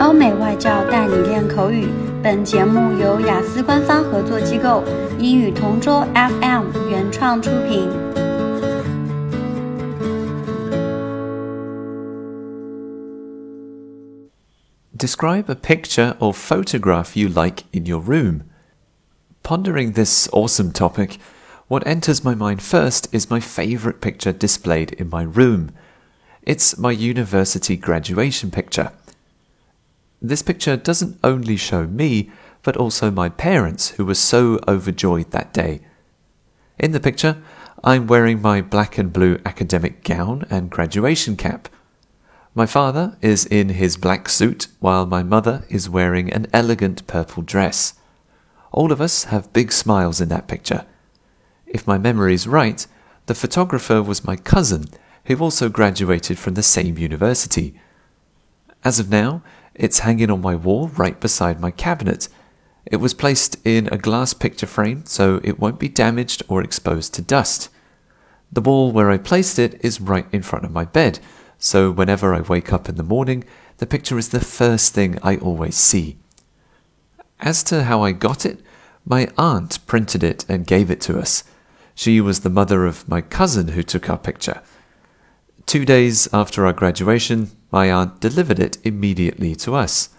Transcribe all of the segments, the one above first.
欧美外教带你练口语。本节目由雅思官方合作机构英语同桌 FM 原创出品。Describe a picture or photograph you like in your room. Pondering this awesome topic, what enters my mind first is my favorite picture displayed in my room. It's my university graduation picture. This picture doesn't only show me, but also my parents, who were so overjoyed that day. In the picture, I'm wearing my black and blue academic gown and graduation cap. My father is in his black suit, while my mother is wearing an elegant purple dress. All of us have big smiles in that picture. If my memory is right, the photographer was my cousin, who also graduated from the same university. As of now, it's hanging on my wall right beside my cabinet. It was placed in a glass picture frame so it won't be damaged or exposed to dust. The wall where I placed it is right in front of my bed, so whenever I wake up in the morning, the picture is the first thing I always see. As to how I got it, my aunt printed it and gave it to us. She was the mother of my cousin who took our picture. Two days after our graduation, my aunt delivered it immediately to us.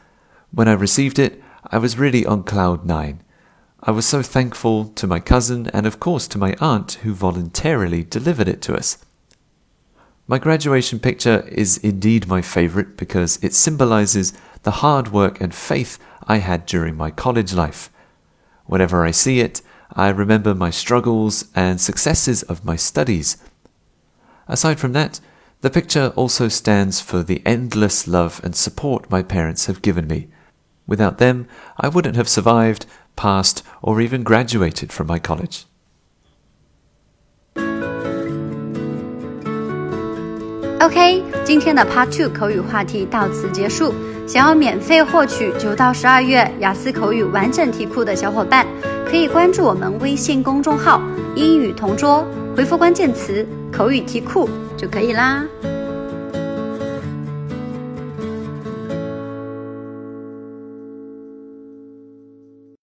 When I received it, I was really on cloud nine. I was so thankful to my cousin and, of course, to my aunt who voluntarily delivered it to us. My graduation picture is indeed my favorite because it symbolizes the hard work and faith I had during my college life. Whenever I see it, I remember my struggles and successes of my studies. Aside from that, the picture also stands for the endless love and support my parents have given me. Without them, I wouldn't have survived, passed, or even graduated from my college. OK，今天的 Part Two 口语话题到此结束。想要免费获取九到十二月雅思口语完整题库的小伙伴，可以关注我们微信公众号“英语同桌”，回复关键词“ 口语题库”就可以啦。